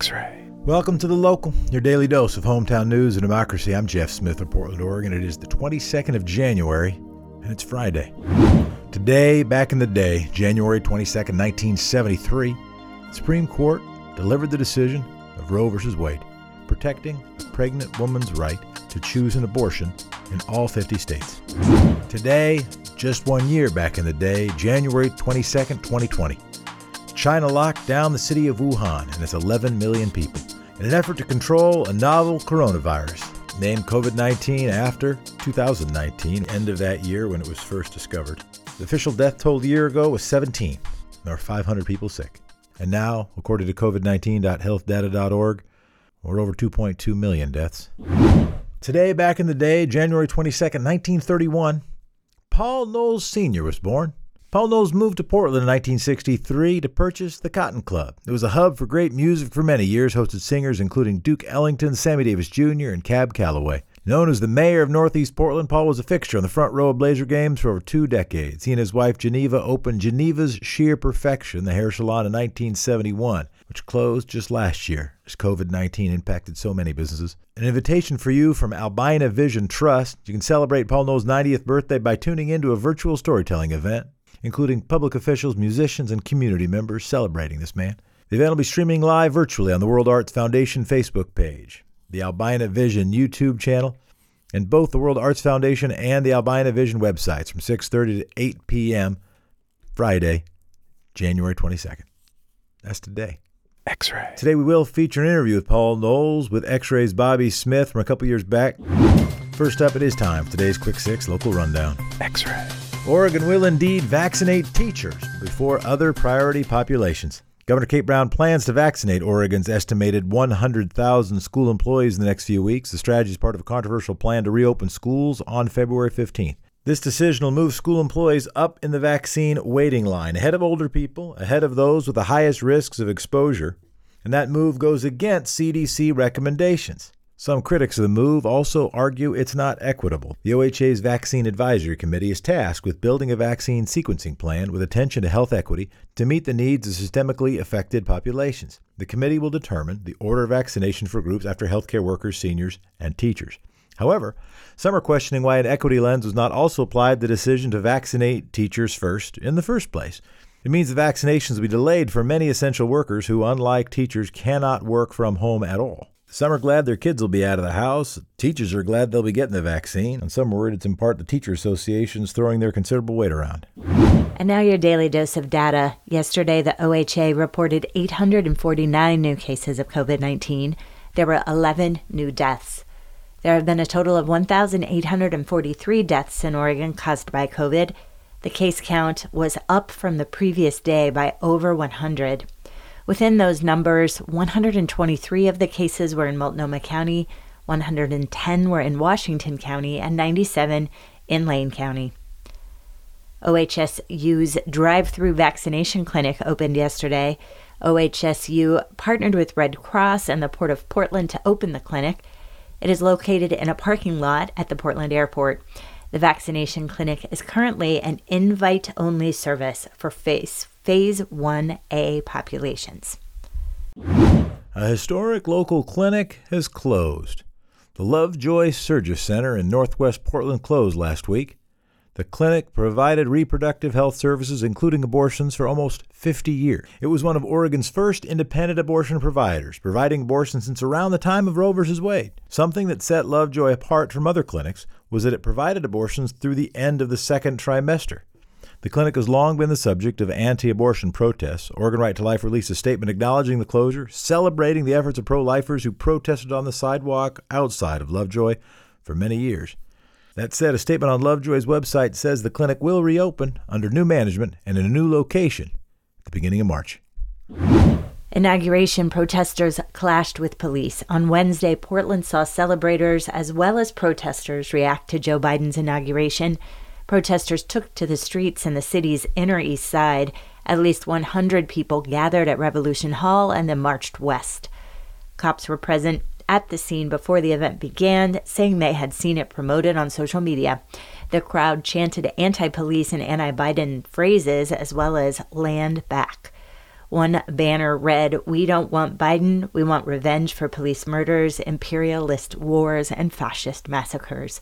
X ray. Welcome to The Local, your daily dose of hometown news and democracy. I'm Jeff Smith of Portland, Oregon. It is the 22nd of January, and it's Friday. Today, back in the day, January 22nd, 1973, the Supreme Court delivered the decision of Roe v. Wade, protecting a pregnant woman's right to choose an abortion in all 50 states. Today, just one year back in the day, January 22nd, 2020, China locked down the city of Wuhan and its 11 million people in an effort to control a novel coronavirus named COVID 19 after 2019, end of that year when it was first discovered. The official death toll a year ago was 17. There are 500 people sick. And now, according to COVID19.healthdata.org, we're over 2.2 million deaths. Today, back in the day, January 22nd, 1931, Paul Knauls Sr. was born. Paul Knauls moved to Portland in 1963 to purchase the Cotton Club. It was a hub for great music for many years, hosted singers including Duke Ellington, Sammy Davis Jr., and Cab Calloway. Known as the mayor of Northeast Portland, Paul was a fixture on the front row of Blazer games for over two decades. He and his wife Geneva opened Geneva's Sheer Perfection, the hair salon, in 1971, which closed just last year as COVID 19 impacted so many businesses. An invitation for you from Albina Vision Trust. You can celebrate Paul Knauls' 90th birthday by tuning into a virtual storytelling event including public officials, musicians, and community members celebrating this man. The event will be streaming live virtually on the World Arts Foundation Facebook page, the Albina Vision YouTube channel, and both the World Arts Foundation and the Albina Vision websites from 6:30 to 8 p.m. Friday, January 22nd. That's today. X-ray. Today we will feature an interview with Paul Knauls with X-Ray's Bobby Smith from a couple years back. First up, it is time for today's Quick Six local rundown. X-ray. Oregon will indeed vaccinate teachers before other priority populations. Governor Kate Brown plans to vaccinate Oregon's estimated 100,000 school employees in the next few weeks. The strategy is part of a controversial plan to reopen schools on February 15th. This decision will move school employees up in the vaccine waiting line, ahead of older people, ahead of those with the highest risks of exposure, and that move goes against CDC recommendations. Some critics of the move also argue it's not equitable. The OHA's Vaccine Advisory Committee is tasked with building a vaccine sequencing plan with attention to health equity to meet the needs of systemically affected populations. The committee will determine the order of vaccination for groups after healthcare workers, seniors, and teachers. However, some are questioning why an equity lens was not also applied to the decision to vaccinate teachers first in the first place. It means the vaccinations will be delayed for many essential workers who, unlike teachers, cannot work from home at all. Some are glad their kids will be out of the house. Teachers are glad they'll be getting the vaccine. And some are worried it's in part the teacher associations throwing their considerable weight around. And now your daily dose of data. Yesterday, the OHA reported 849 new cases of COVID 19. There were 11 new deaths. There have been a total of 1,843 deaths in Oregon caused by COVID. The case count was up from the previous day by over 100. Within those numbers, 123 of the cases were in Multnomah County, 110 were in Washington County, and 97 in Lane County. OHSU's drive through vaccination clinic opened yesterday. OHSU partnered with Red Cross and the Port of Portland to open the clinic. It is located in a parking lot at the Portland Airport. The vaccination clinic is currently an invite only service for phase, phase 1A populations. A historic local clinic has closed. The Lovejoy Surgery Center in Northwest Portland closed last week. The clinic provided reproductive health services, including abortions, for almost 50 years. It was one of Oregon's first independent abortion providers, providing abortions since around the time of Roe v. Wade. Something that set Lovejoy apart from other clinics was that it provided abortions through the end of the second trimester. The clinic has long been the subject of anti abortion protests. Oregon Right to Life released a statement acknowledging the closure, celebrating the efforts of pro lifers who protested on the sidewalk outside of Lovejoy for many years. That said, a statement on Lovejoy's website says the clinic will reopen under new management and in a new location at the beginning of March. Inauguration protesters clashed with police. On Wednesday, Portland saw celebrators as well as protesters react to Joe Biden's inauguration. Protesters took to the streets in the city's inner east side. At least 100 people gathered at Revolution Hall and then marched west. Cops were present at the scene before the event began, saying they had seen it promoted on social media. The crowd chanted anti police and anti Biden phrases as well as land back. One banner read, We don't want Biden, we want revenge for police murders, imperialist wars, and fascist massacres.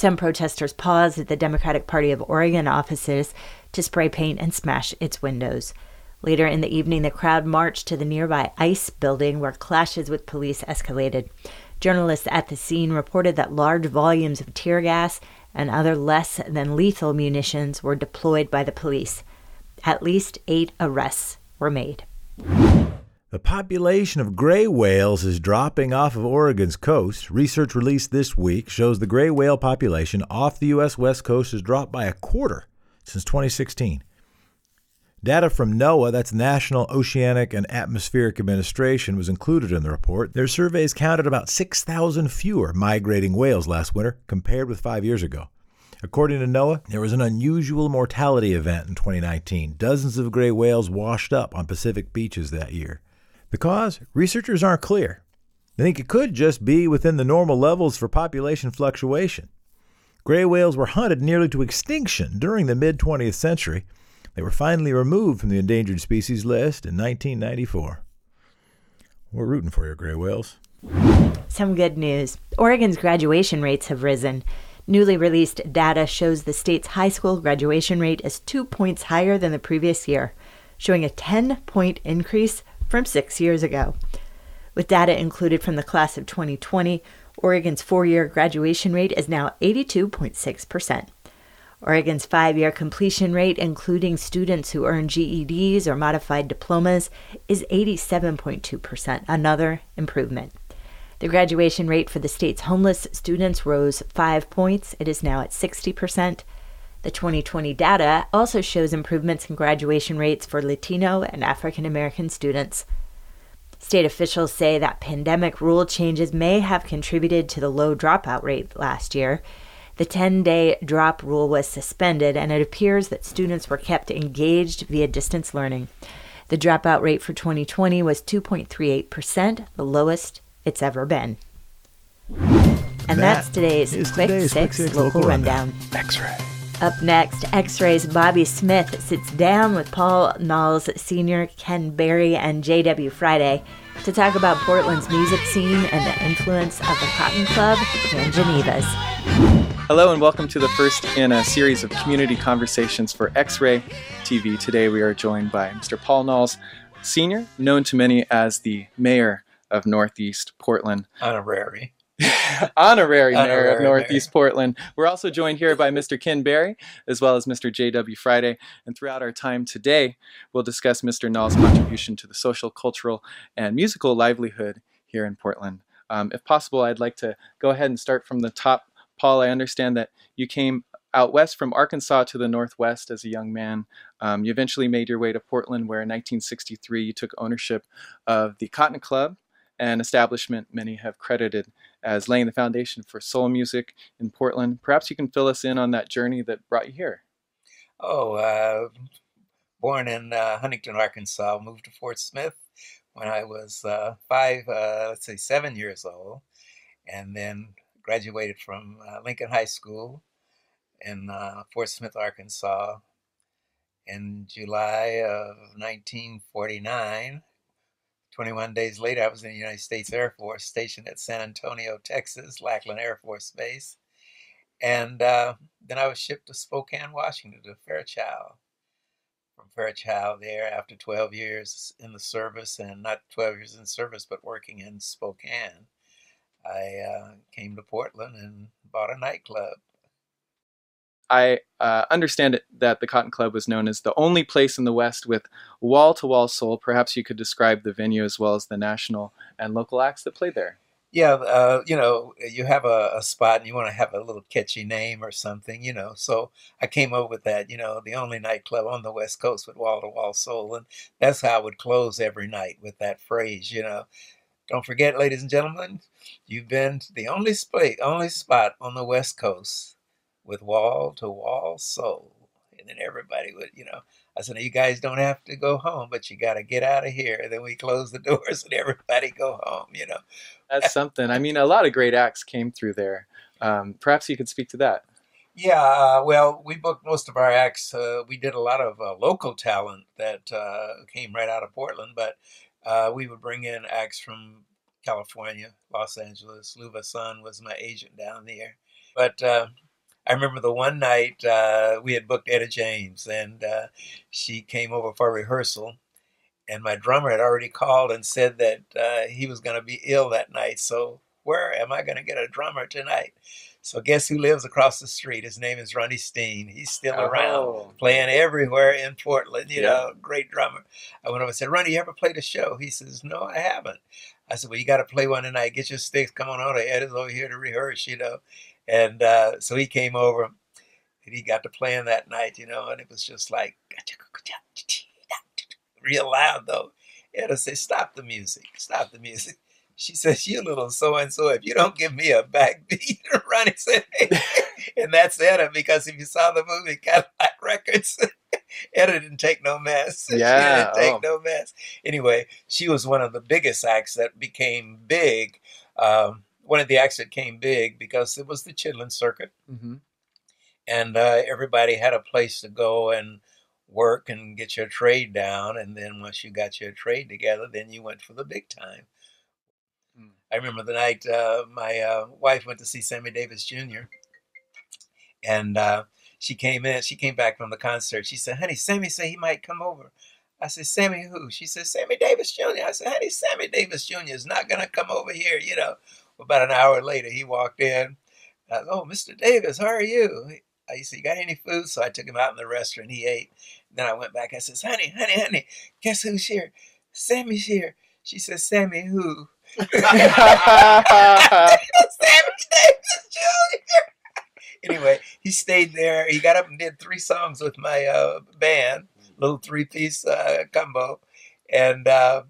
Some protesters paused at the Democratic Party of Oregon offices to spray paint and smash its windows. Later in the evening, the crowd marched to the nearby ICE building where clashes with police escalated. Journalists at the scene reported that large volumes of tear gas and other less than lethal munitions were deployed by the police. At least eight arrests were made. The population of gray whales is dropping off of Oregon's coast. Research released this week shows the gray whale population off the U.S. West Coast has dropped by a quarter since 2016. Data from NOAA, that's National Oceanic and Atmospheric Administration, was included in the report. Their surveys counted about 6,000 fewer migrating whales last winter compared with five years ago. According to NOAA, there was an unusual mortality event in 2019. Dozens of gray whales washed up on Pacific beaches that year. The cause? Researchers aren't clear. They think it could just be within the normal levels for population fluctuation. Gray whales were hunted nearly to extinction during the mid 20th century. They were finally removed from the endangered species list in 1994. We're rooting for you, gray whales. Some good news. Oregon's graduation rates have risen. Newly released data shows the state's high school graduation rate is two points higher than the previous year, showing a 10 point increase from six years ago. With data included from the class of 2020, Oregon's four year graduation rate is now 82.6%. Oregon's five year completion rate, including students who earn GEDs or modified diplomas, is 87.2%, another improvement. The graduation rate for the state's homeless students rose five points. It is now at 60%. The 2020 data also shows improvements in graduation rates for Latino and African American students. State officials say that pandemic rule changes may have contributed to the low dropout rate last year. The 10 day drop rule was suspended, and it appears that students were kept engaged via distance learning. The dropout rate for 2020 was 2.38%, the lowest it's ever been. And That that's today's Quick today's Six Quick Six local, Local rundown. X-ray. Up next, X Ray's Bobby Smith sits down with Paul Knauls Sr., Ken Berry, and J.W. Friday to talk about Portland's music scene and the influence of the Cotton Club and Geneva's. Hello and welcome to the first in a series of community conversations for X-Ray TV. Today we are joined by Mr. Paul Knauls Sr., known to many as the mayor of Northeast Portland, honorary. honorary mayor of Honorary Northeast Portland. We're also joined here by Mr. Ken Berry as well as Mr. J.W. Friday. And throughout our time today, we'll discuss Mr. Knauls' contribution to the social, cultural, and musical livelihood here in Portland. Um, if possible, I'd like to go ahead and start from the top. Paul, I understand that you came out west from Arkansas to the northwest as a young man. Um, you eventually made your way to Portland, where in 1963 you took ownership of the Cotton Club, an establishment many have credited as laying the foundation for soul music in Portland. Perhaps you can fill us in on that journey that brought you here. Oh, uh, born in uh, Huntington, Arkansas, moved to Fort Smith when I was uh, five, uh, let's say seven years old, and then graduated from uh, Lincoln High School in uh, Fort Smith, Arkansas in July of 1949. 21 days later, I was in the United States Air Force, stationed at San Antonio, Texas, Lackland Air Force Base. And uh, then I was shipped to Spokane, Washington, to Fairchild. From Fairchild, there after 12 years in the service, and not 12 years in service, but working in Spokane, I uh, came to Portland and bought a nightclub. I uh, understand it, that the Cotton Club was known as the only place in the West with wall to wall soul. Perhaps you could describe the venue as well as the national and local acts that played there. Yeah, uh, you know, you have a, a spot and you want to have a little catchy name or something, you know. So I came up with that, you know, the only nightclub on the West Coast with wall to wall soul. And that's how I would close every night with that phrase, you know. Don't forget, ladies and gentlemen, you've been the only spot, only spot on the West Coast with wall to wall soul. And then everybody would, you know, I said, you guys don't have to go home, but you got to get out of here. And then we close the doors and everybody go home, you know. That's something. I mean, a lot of great acts came through there. Um, perhaps you could speak to that. Yeah, uh, well, we booked most of our acts. Uh, we did a lot of uh, local talent that uh, came right out of Portland, but uh, we would bring in acts from California, Los Angeles. Luva Sun was my agent down there. But uh, I remember the one night uh, we had booked Etta James, and uh, she came over for rehearsal. And my drummer had already called and said that uh, he was going to be ill that night. So, where am I going to get a drummer tonight? So guess who lives across the street? His name is Ronnie Steen. He's still Oh. around, playing everywhere in Portland. You Yeah. know, great drummer. I went over and said, Ronnie, you ever played a show? He says, No, I haven't. I said, Well, you got to play one tonight. Get your sticks. Come on over. Etta is over here to rehearse. You know, and uh, so he came over, and he got to playing that night. You know, and it was just like real loud though. Etta said, Stop the music. Stop the music. She says, You little so and so, if you don't give me a backbeat, Ronnie said, and that's Etta, because if you saw the movie Cadillac Records, Etta didn't take no mess. Yeah, She didn't take oh. no mess. Anyway, she was one of the biggest acts that became big. Um, one of the acts that came big because it was the Chitlin Circuit, hmm and uh, everybody had a place to go and work and get your trade down. And then once you got your trade together, then you went for the big time. Mm. I remember the night uh, my uh, wife went to see Sammy Davis Jr. And uh, she came in. She came back from the concert. She said, "Honey, Sammy said he might come over." I said, "Sammy who?" She said, "Sammy Davis Jr." I said, "Honey, Sammy Davis Jr. is not gonna come over here." You know. About an hour later, he walked in. Said, "Oh, Mr. Davis, how are you?" I said, "You got any food?" So I took him out in the restaurant. He ate. Then I went back. I says, "Honey, honey, honey, guess who's here? Sammy's here." She says, "Sammy who?" Sammy Davis Jr. anyway, he stayed there. He got up and did three songs with my uh, band, little three piece uh, combo. And uh,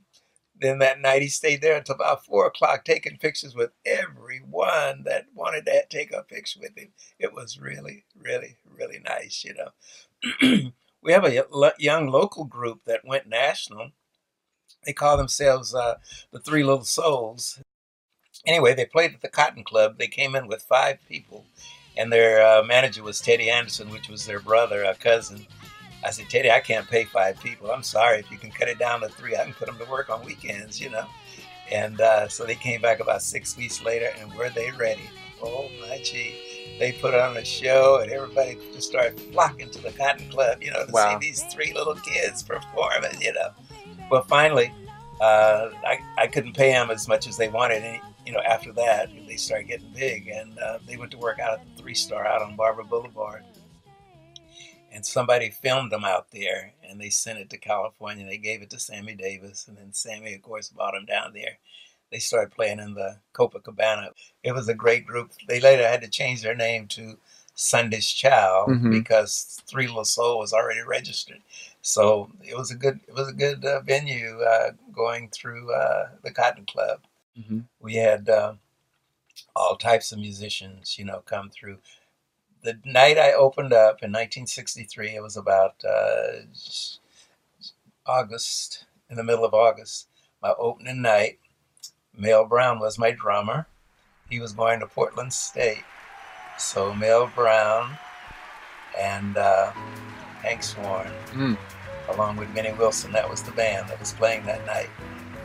then that night he stayed there until about four o'clock taking pictures with everyone that wanted to take a picture with him. It was really, really, really nice, you know. we have a young local group that went national. They call themselves uh, the Three Little Souls. Anyway, they played at the Cotton Club. They came in with five people, and their uh, manager was Teddy Anderson, which was their brother, a cousin. I said, Teddy, I can't pay five people. I'm sorry. If you can cut it down to three, I can put them to work on weekends, you know. And uh, so they came back about six weeks later, and were they ready? Oh my gee! They put on a show, and everybody just started flocking to the Cotton Club, you know, to Wow. see these three little kids performing, you know. Well, finally, uh, I, I couldn't pay them as much as they wanted. And, you know, after that, they started getting big, and uh, they went to work out at the Three Star out on Barbur Boulevard. And somebody filmed them out there, and they sent it to California. They gave it to Sammy Davis, and then Sammy, of course, brought them down there. They started playing in the Copacabana. It was a great group. They later had to change their name to Sunday's Chow Mhm. because Three Little Soul was already registered. So it was a good it was a good uh, venue uh, going through uh, the Cotton Club. Mhm. We had uh, all types of musicians, you know, come through. The night I opened up in 1963, it was about uh, August, in the middle of August. My opening night, Mel Brown was my drummer. He was going to Portland State. So Mel Brown and uh, Hank Swarn Mm. along with Minnie Wilson. That was the band that was playing that night.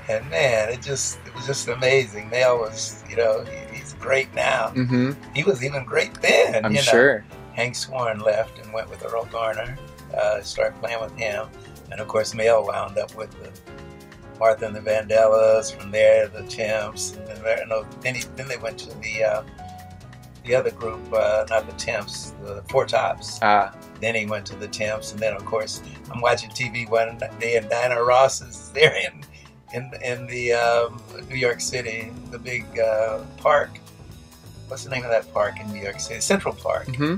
And man, it just it was just amazing. Mel was, you know, he, he's great now. hmm He was even great then. I'm you know. sure. Hank Swarn left and went with Erroll Garner. Uh, started playing with him, and of course Mel wound up with the Martha and the Vandellas. From there, the Temps, and then, no, then, he, then they went to the uh, the other group, uh, not the Temps, the Four Tops. Ah, Then he went to the Temps, and then of course I'm watching TV one day, and Diana Ross is there in in in the um, New York City, the big uh, park. What's the name of that park in New York City? Central Park. hmm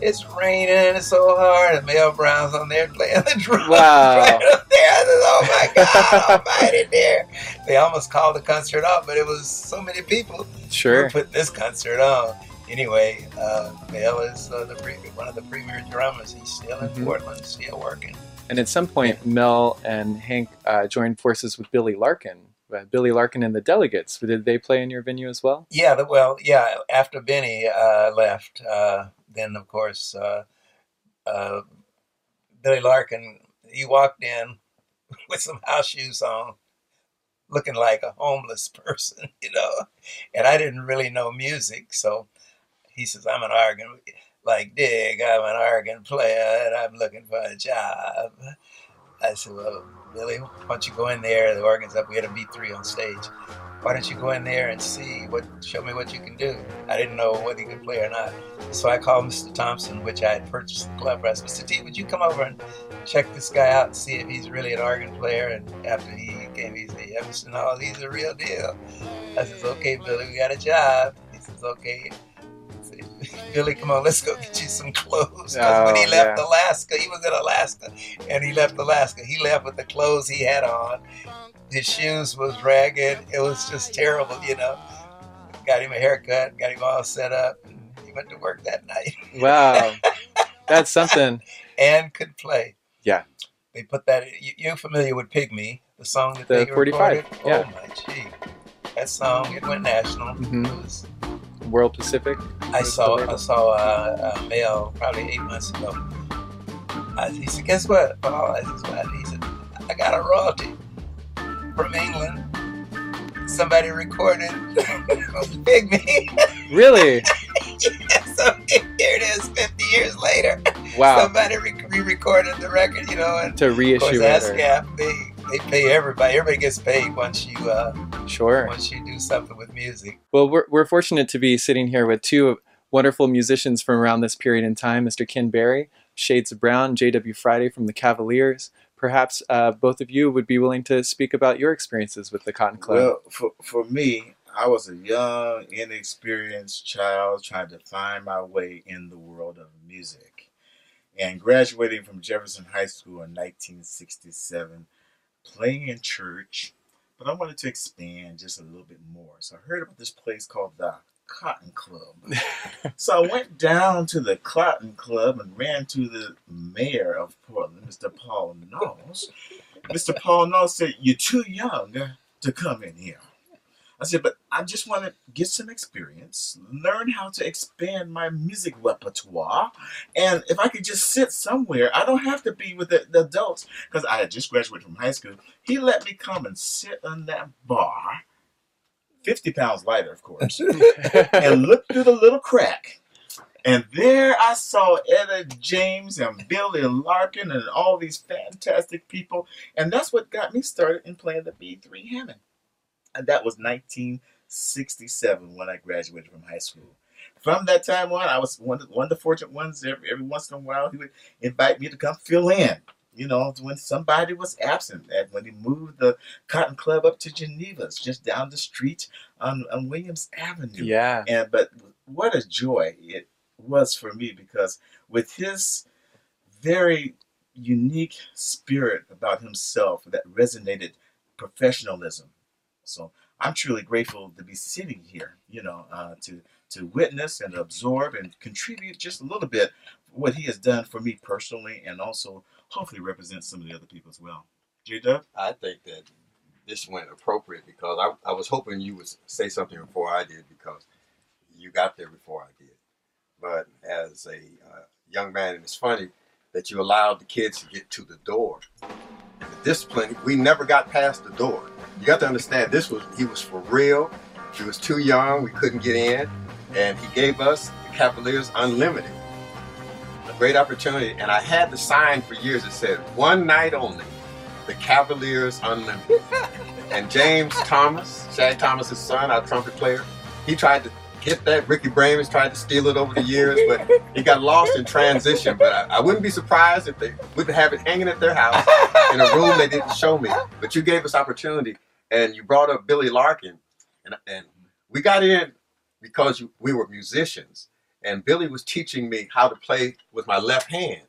It's raining it's so hard, and Mel Brown's on there playing the drums. Wow. Right up there. I said, oh my God, almighty there. They almost called the concert off, but it was so many people sure. who put this concert on. Anyway, uh, Mel is uh, the pre- one of the premier drummers. He's still in Mhm. Portland, still working. And at some point, Mel and Hank uh, joined forces with Billy Larkin. Uh, Billy Larkin and the Delegates. Did they play in your venue as well? Yeah, well, yeah. After Benny uh, left, uh, then, of course, uh, uh, Billy Larkin, he walked in with some house shoes on, looking like a homeless person, you know. And I didn't really know music, so he says, I'm an organ, like Dig, I'm an organ player and I'm looking for a job. I said, Well, Billy, why don't you go in there? The organ's up. We had a B3 on stage. Why don't you go in there and see what, show me what you can do? I didn't know whether he could play or not. So I called Mr. Thompson, which I had purchased the club press. Mr. T, would you come over and check this guy out and see if he's really an organ player? And after he came, he said, Yeah, Mr. He's a real deal. I said, Okay, Billy, we got a job. He says, Okay. Billy, come on, let's go get you some clothes. Because oh, when he left yeah. Alaska, he was in Alaska, and he left Alaska. He left with the clothes he had on. His shoes was ragged. It was just terrible, you know. Got him a haircut, got him all set up, and he went to work that night. Wow, that's something. and could play. Yeah. They put that. You, are familiar with Pygmy, the song that the they 45. recorded? Yeah. Oh my gee, that song it went national. Mm-hmm. It was World Pacific? I saw I saw a, a mail probably eight months ago. I, he said, "Guess what, Paul?" I said, "What?" He said, "I got a royalty from England. Somebody recorded Pygmy." Really? yeah, so here it is, fifty years later. Wow! Somebody re-recorded the record, you know, and to reissue of course, it. ASCAP, they they pay everybody. Everybody gets paid once you uh, sure once you do something with music. Well, we're we're fortunate to be sitting here with two wonderful musicians from around this period in time, Mr. Ken Berry, Shades of Brown, J.W. Friday from the Cavaliers. Perhaps uh, both of you would be willing to speak about your experiences with the Cotton Club. Well, for, for me, I was a young, inexperienced child trying to find my way in the world of music. And graduating from Jefferson High School in 1967, playing in church, but I wanted to expand just a little bit more. So I heard about this place called the Cotton Club. so I went down to the Cotton Club and ran to the mayor of Portland, Mr. Paul Knauls. Mr. Paul Knauls said, You're too young to come in here. I said, but I just want to get some experience, learn how to expand my music repertoire. And if I could just sit somewhere, I don't have to be with the, the adults because I had just graduated from high school. He let me come and sit on that bar, 50 pounds lighter, of course, and look through the little crack. And there I saw Etta James and Billy Larkin and all these fantastic people. And that's what got me started in playing the B3 Hammond. And that was 1967 when I graduated from high school. From that time on, I was one, one of the fortunate ones. Every, every once in a while, he would invite me to come fill in. You know, when somebody was absent, and when he moved the Cotton Club up to Geneva's, just down the street on, on Williams Avenue. Yeah. And but what a joy it was for me because with his very unique spirit about himself that resonated professionalism so I'm truly grateful to be sitting here, you know, uh, to to witness and absorb and contribute just a little bit what he has done for me personally, and also hopefully represent some of the other people as well. J Dub? I think that this went appropriate because I, I was hoping you would say something before I did because you got there before I did. But as a uh, young man, and it's funny that you allowed the kids to get to the door. The discipline, we never got past the door you got to understand this was he was for real. He was too young, we couldn't get in, and he gave us the Cavaliers Unlimited. A great opportunity, and I had the sign for years that said one night only, the Cavaliers Unlimited. and James Thomas, Shag Thomas's son, our trumpet player, he tried to get that. Ricky Brames tried to steal it over the years, but he got lost in transition. But I, I, wouldn't be surprised if they would have it hanging at their house in a room they didn't show me. But you gave us opportunity and you brought up Billy Larkin, and and we got in because we were musicians, and Billy was teaching me how to play with my left hand,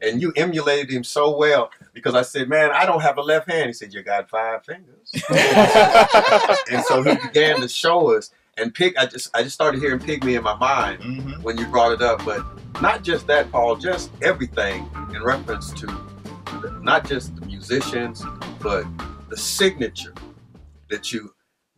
and you emulated him so well because I said, "Man, I don't have a left hand." He said, "You got five fingers," and so he began to show us. And pig, I just I just started hearing Pygmy in my mind mm-hmm. when you brought it up, but not just that, Paul, just everything in reference to not just the musicians, but the signature that you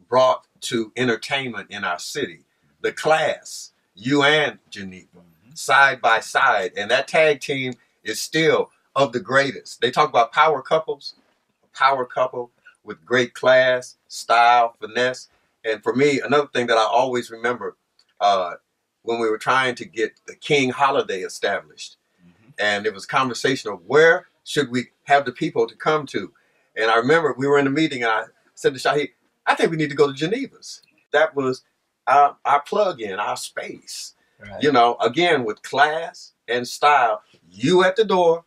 brought to entertainment in our city. The class, you and Geneva, side by side, and that tag team is still of the greatest. They talk about power couples, a power couple with great class, style, finesse. And for me, another thing that I always remember uh, when we were trying to get the King holiday established, Mhm. and it was conversation of where should we have the people to come to. And I remember we were in a meeting, and I said to Shahi, I think we need to go to Geneva's. That was our, our plug in, our space. Right. You know, again, with class and style, you at the door.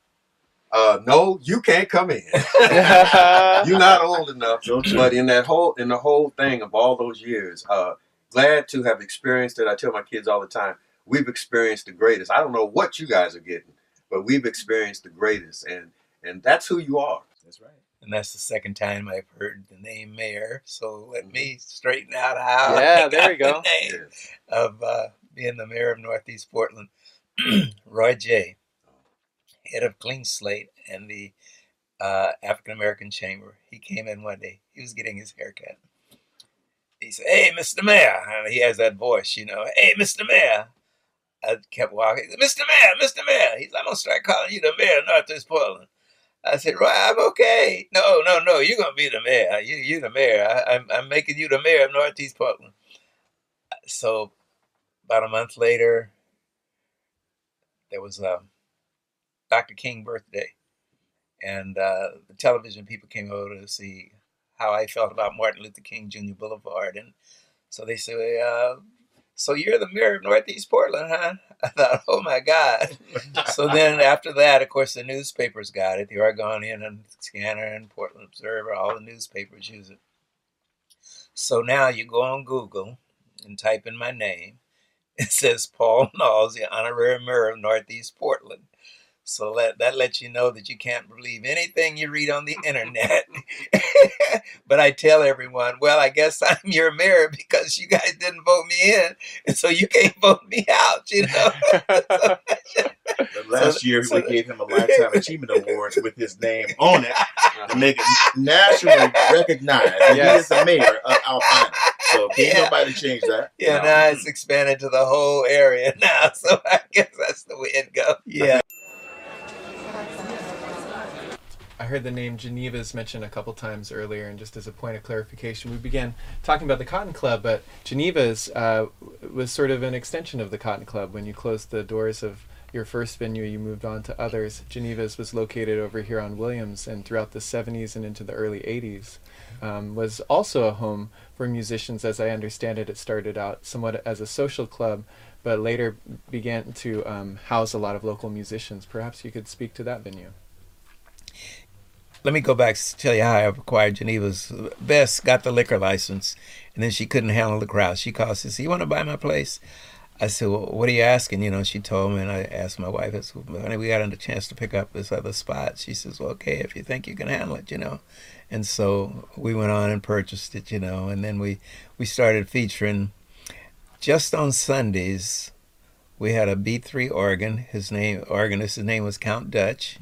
Uh, no, you can't come in. You're not old enough. So. But in that whole in the whole thing of all those years, uh, glad to have experienced it. I tell my kids all the time, we've experienced the greatest. I don't know what you guys are getting, but we've experienced the greatest, and and that's who you are. That's right. And that's the second time I've heard the name mayor. So let me straighten out how I Yeah, got there you go. of uh, being the mayor of Northeast Portland. Roy Jay, head of Clean Slate and the uh, African American Chamber. He came in one day. He was getting his hair cut. He said, "Hey, Mr. Mayor," and he has that voice, you know. "Hey, Mr. Mayor." I kept walking. He said, Mr. Mayor, Mr. Mayor. He's, "I'm gonna start calling you the mayor of Northeast Portland." I said, "Roy, I'm okay." No, no, no. You're gonna be the mayor. You, you the mayor. I, I'm, I'm making you the mayor of Northeast Portland. So, about a month later, there was um, Dr. King birthday, and uh, the television people came over to see how I felt about Martin Luther King Jr. Boulevard, and so they said, uh, "So you're the mayor of Northeast Portland, huh?" I thought, "Oh my God!" so then after that, of course, the newspapers got it. The Oregonian and Skanner and Portland Observer, all the newspapers use it. So now you go on Google and type in my name. It says Paul Knauls, the honorary mayor of Northeast Portland. So let, that lets you know that you can't believe anything you read on the internet. but I tell everyone, well, I guess I'm your mayor because you guys didn't vote me in, and so you can't vote me out. You know. But last year so- we gave him a lifetime achievement award with his name on it to make uh-huh. it nationally recognized that he is the mayor of Albina. So can't Yeah. nobody change that. Yeah, No. now it's expanded to the whole area now, so I guess that's the way it goes. Yeah. I heard the name Geneva's mentioned a couple times earlier, and just as a point of clarification, we began talking about the Cotton Club, but Geneva's uh, was sort of an extension of the Cotton Club. When you closed the doors of your first venue, you moved on to others. Geneva's was located over here on Williams, and throughout the 70s and into the early 80s, um, was also a home for musicians. As I understand it, it started out somewhat as a social club, but later began to um, house a lot of local musicians. Perhaps you could speak to that venue. Let me go back to tell you how I acquired Geneva's. Bess got the liquor license, and then she couldn't handle the crowd. She called, she said, You want to buy my place? I said, well, What are you asking? You know, she told me, and I asked my wife, I said, honey, we got a chance to pick up this other spot. She says, Well, okay, if you think you can handle it, you know. And so we went on and purchased it, you know, and then we, we started featuring just on Sundays. We had a B3 organ. His name organist. His name was Count Dutch,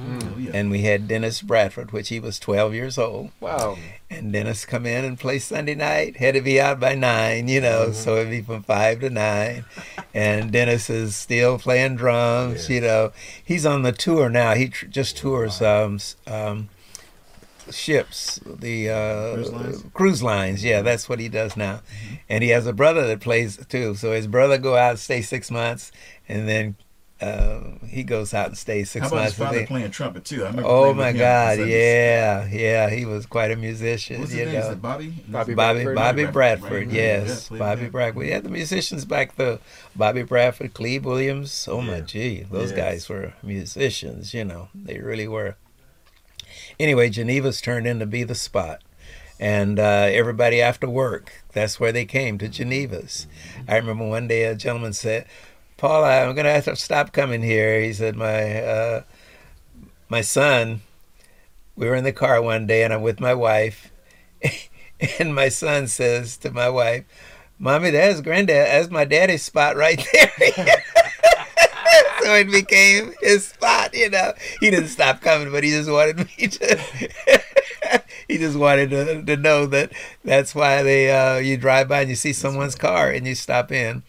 Oh, yeah. and we had Dennis Bradford, which he was 12 years old. Wow. And Dennis come in and play Sunday night. Had to be out by nine, you know, so it'd be from five to nine. And Dennis is still playing drums, you know. He's on the tour now. He tr- just tours um, um, ships, the uh, Cruise lines? cruise lines. Yeah, that's what he does now. And he has a brother that plays too. So his brother go out and stay six months, and then uh, he goes out and stays six How about his months. and father playing trumpet too? I remember Oh my God! Sundays. Yeah, yeah, he was quite a musician. What's you his name? Is know, it Bobby? Bobby Bobby Bradford? Bobby Bradford, Bradford, right, right, yes, yeah, Bobby with. Bradford. We had the musicians back though. Bobby Bradford, Cleve Williams. Oh my gee, those Yes. guys were musicians. You know, they really were. Anyway, Geneva's turned in to be the spot, and uh, everybody after work, that's where they came to Geneva's. I remember one day a gentleman said, "Paul, I'm gonna have to stop coming here." He said, "My uh, my son." We were in the car one day, and I'm with my wife, and my son says to my wife, "Mommy, that's granddad. That's my daddy's spot right there." so it became his spot. You know, he didn't stop coming, but he just wanted me to. he just wanted to, to know that that's why they uh, you drive by and you see someone's car and you stop in.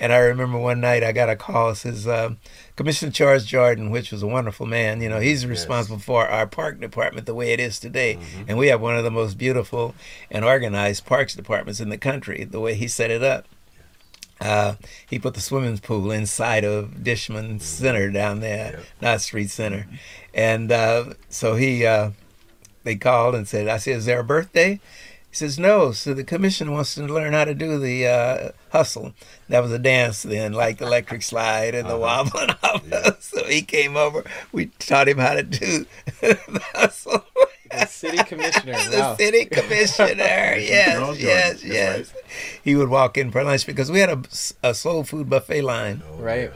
And I remember one night I got a call. It says uh, Commissioner Charles Jordan, which was a wonderful man. You know, he's responsible for our park department the way it is today, Mm-hmm. and we have one of the most beautiful and organized parks departments in the country. The way he set it up. Uh, he put the swimming pool inside of Dishman Center down there, not Street Center, and uh, so he uh, they called and said, "I said, is there a birthday?" He says, "No." So the commission wants to learn how to do the uh, hustle. That was a dance then, like the electric slide and the wobble and all that. So he came over. We taught him how to do the hustle. The city commissioner. the Wow. city commissioner. yes, Charles Jordan, yes, that's yes. He would walk in for lunch because we had a, a soul food buffet line. Oh, right.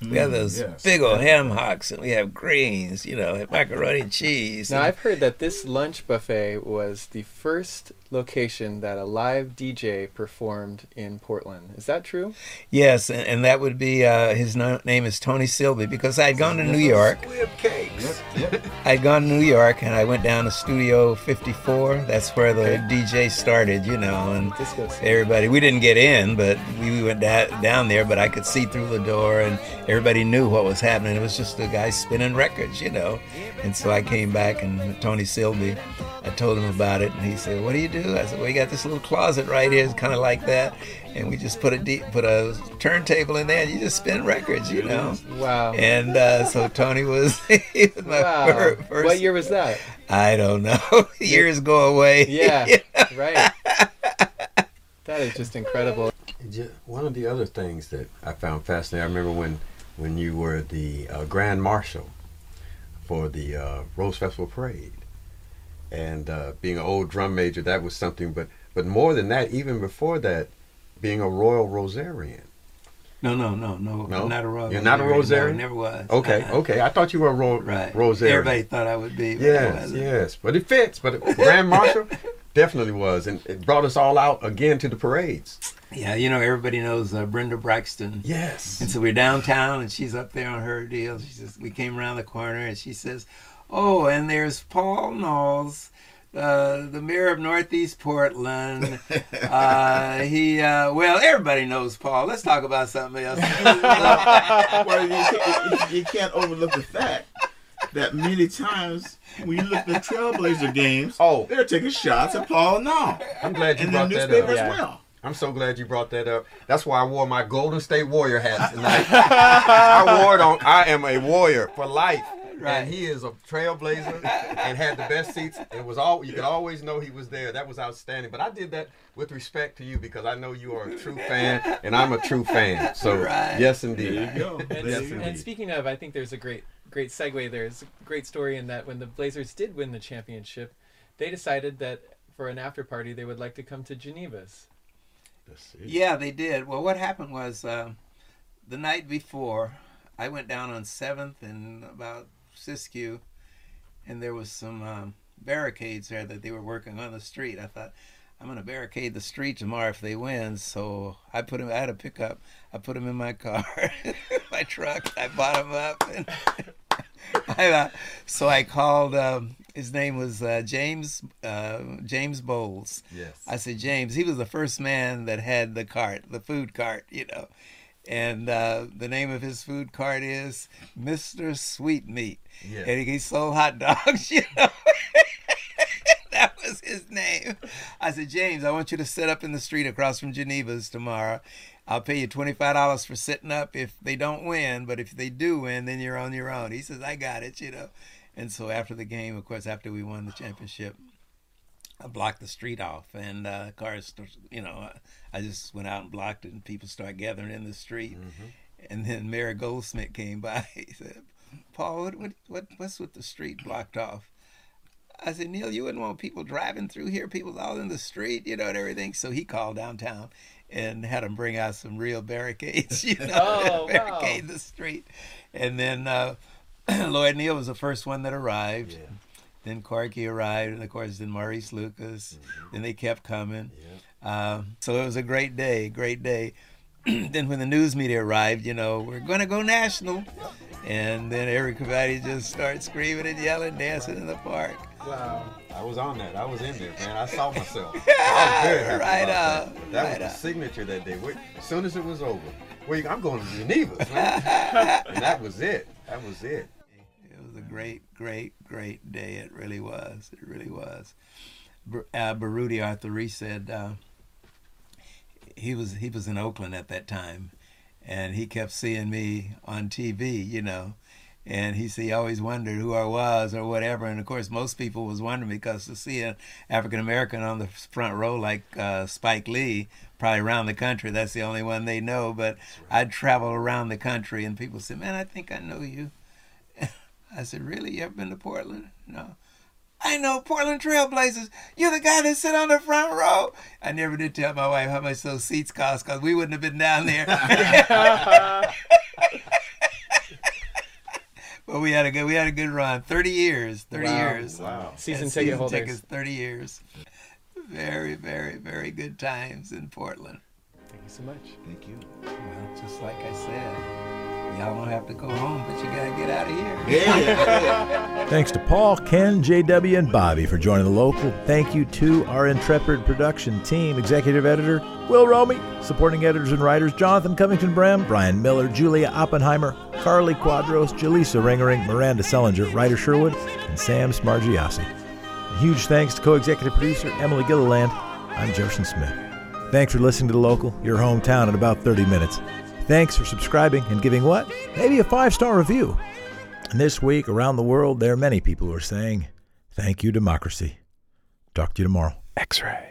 We have those yes. big old ham hocks and we have greens, you know, macaroni and cheese. Now and- I've heard that this lunch buffet was the first location that a live DJ performed in Portland. Is that true? yes, and, and that would be uh, his no- name is Tony Silby because I had gone to New York. Squib cakes. I'd gone to New York and I went down to Studio 54. That's where the DJ started, you know, and everybody. We didn't get in, but we went da- down there. But I could see through the door, and everybody knew what was happening. It was just a guy spinning records, you know. And so I came back, and Tony Silby, I told him about it, and he said, "What do you do?" I said, "Well, you got this little closet right here, it's kind of like that." And we just put a deep, put a turntable in there, and you just spin records, you know. Wow. And uh, so Tony was, he was my wow. fir- first. What year was that? I don't know. Years go away. Yeah. right. That is just incredible. One of the other things that I found fascinating, I remember when, when you were the uh, Grand Marshal for the uh, Rose Festival Parade. And uh, being an old drum major, that was something. But, but more than that, even before that, being a Royal Rosarian. No, no, no, no. No? Not a Rosarian. You're not a No, Rosarian? never was. Okay, Uh-uh. okay. I thought you were a ro- Right. Rosarian. Everybody thought I would be. Yes, yes. But it fits. But Grand Marshal definitely was. And it brought us all out again to the parades. Yeah, you know, everybody knows uh, Brenda Braxton. Yes. And so we're downtown, and she's up there on her deal. She says, we came around the corner, and she says, "Oh, and there's Paul Knauls, uh, the mayor of Northeast Portland. Uh, he, uh, well, everybody knows Paul. Let's talk about something else." well, you can't, you can't overlook the fact that many times when you look at the Trailblazer games, Oh. they're taking shots at Paul now. I'm glad you In the brought that newspaper up. as Yeah. well. I'm so glad you brought that up. That's why I wore my Golden State Warrior hat tonight. I wore it on. I am a warrior for life. Right. And he is a trailblazer and had the best seats. It was all you could always know he was there. That was outstanding. But I did that with respect to you because I know you are a true fan and I'm a true fan. So Right. yes, There indeed. you go. And, There you go. and speaking of, I think there's a great, great segue. There's a great story in that when the Blazers did win the championship, they decided that for an after party they would like to come to Geneva's. Yeah, they did. Well, what happened was uh, the night before, I went down on Seventh and about Siskiyou, and there was some um, barricades there that they were working on the street. I thought, I'm going to barricade the street tomorrow if they win. So I put him. I had a pickup. I put him in my car, my truck. I bought him up. And I, uh, so I called. Um, his name was uh, James uh, James Bowles. Yes. I said, James, he was the first man that had the cart, the food cart, you know. And uh, the name of his food cart is Mr. Sweetmeat. Yeah. And he sold hot dogs, you know. that was his name. I said, James, I want you to set up in the street across from Geneva's tomorrow. I'll pay you $25 for sitting up if they don't win, but if they do win, then you're on your own. He says, I got it, you know. And so after the game, of course, after we won the championship, I blocked the street off, and uh, cars, you know, I just went out and blocked it, and people started gathering in the street. And then Mayor Goldschmidt came by. He said, "Paul, what, what, what, what's with the street blocked off?" I said, "Neil, you wouldn't want people driving through here, people all in the street, you know, and everything." So he called downtown and had them bring out some real barricades, you know, Oh, to barricade the street. And then uh, Lloyd Neal was the first one that arrived. Then Corky arrived, and of course, then Maurice Lucas. Then they kept coming. Um, so it was a great day, great day. then when the news media arrived, you know, we're going to go national. And then Eric everybody just started screaming and yelling, dancing in the park. Wow. I was on that. I was in there, man. I saw myself. I was very happy Right about on, that. That right was the signature that day. As soon as it was over, well, I'm going to Geneva, and that was it. That was it. It was a great, great, great day. It really was. It really was. Uh, Baruti Arthur Reese said uh, he was he was in Oakland at that time, and he kept seeing me on TV, you know, and he said he always wondered who I was or whatever. And of course, most people was wondering because to see an African American on the front row like uh, Spike Lee, probably around the country, that's the only one they know. But I'd travel around the country, and people said, "Man, I think I know you." I said, Really? You ever been to Portland? No. I know Portland Trailblazers. You're the guy that sit on the front row. I never did tell my wife how much those seats cost because we wouldn't have been down there. but we had a good we had a good run. Thirty years. Thirty Wow. years. Wow. Season And ticket season holders. tickets, thirty years. Very, very, very good times in Portland. Thank you so much. Thank you. Well, just like I said, y'all don't have to go home, but you gotta get out of here. Yeah. Thanks to Paul, Ken, JW, and Bobby for joining the local. Thank you to our intrepid production team, executive editor Will Romy, supporting editors and writers Jonathan Covington Brem, Brian Miller, Julia Oppenheimer, Carly Quadros, Jaleesa Ringering, Miranda Sellinger, Ryder Sherwood, and Sam Smargiassi. Huge thanks to co-executive producer Emily Gilliland. I'm Jefferson Smith. Thanks for listening to The Local, your hometown in about 30 minutes. Thanks for subscribing and giving what? Maybe a five-star review. And this week, around the world, there are many people who are saying, Thank you, democracy. Talk to you tomorrow. X ray.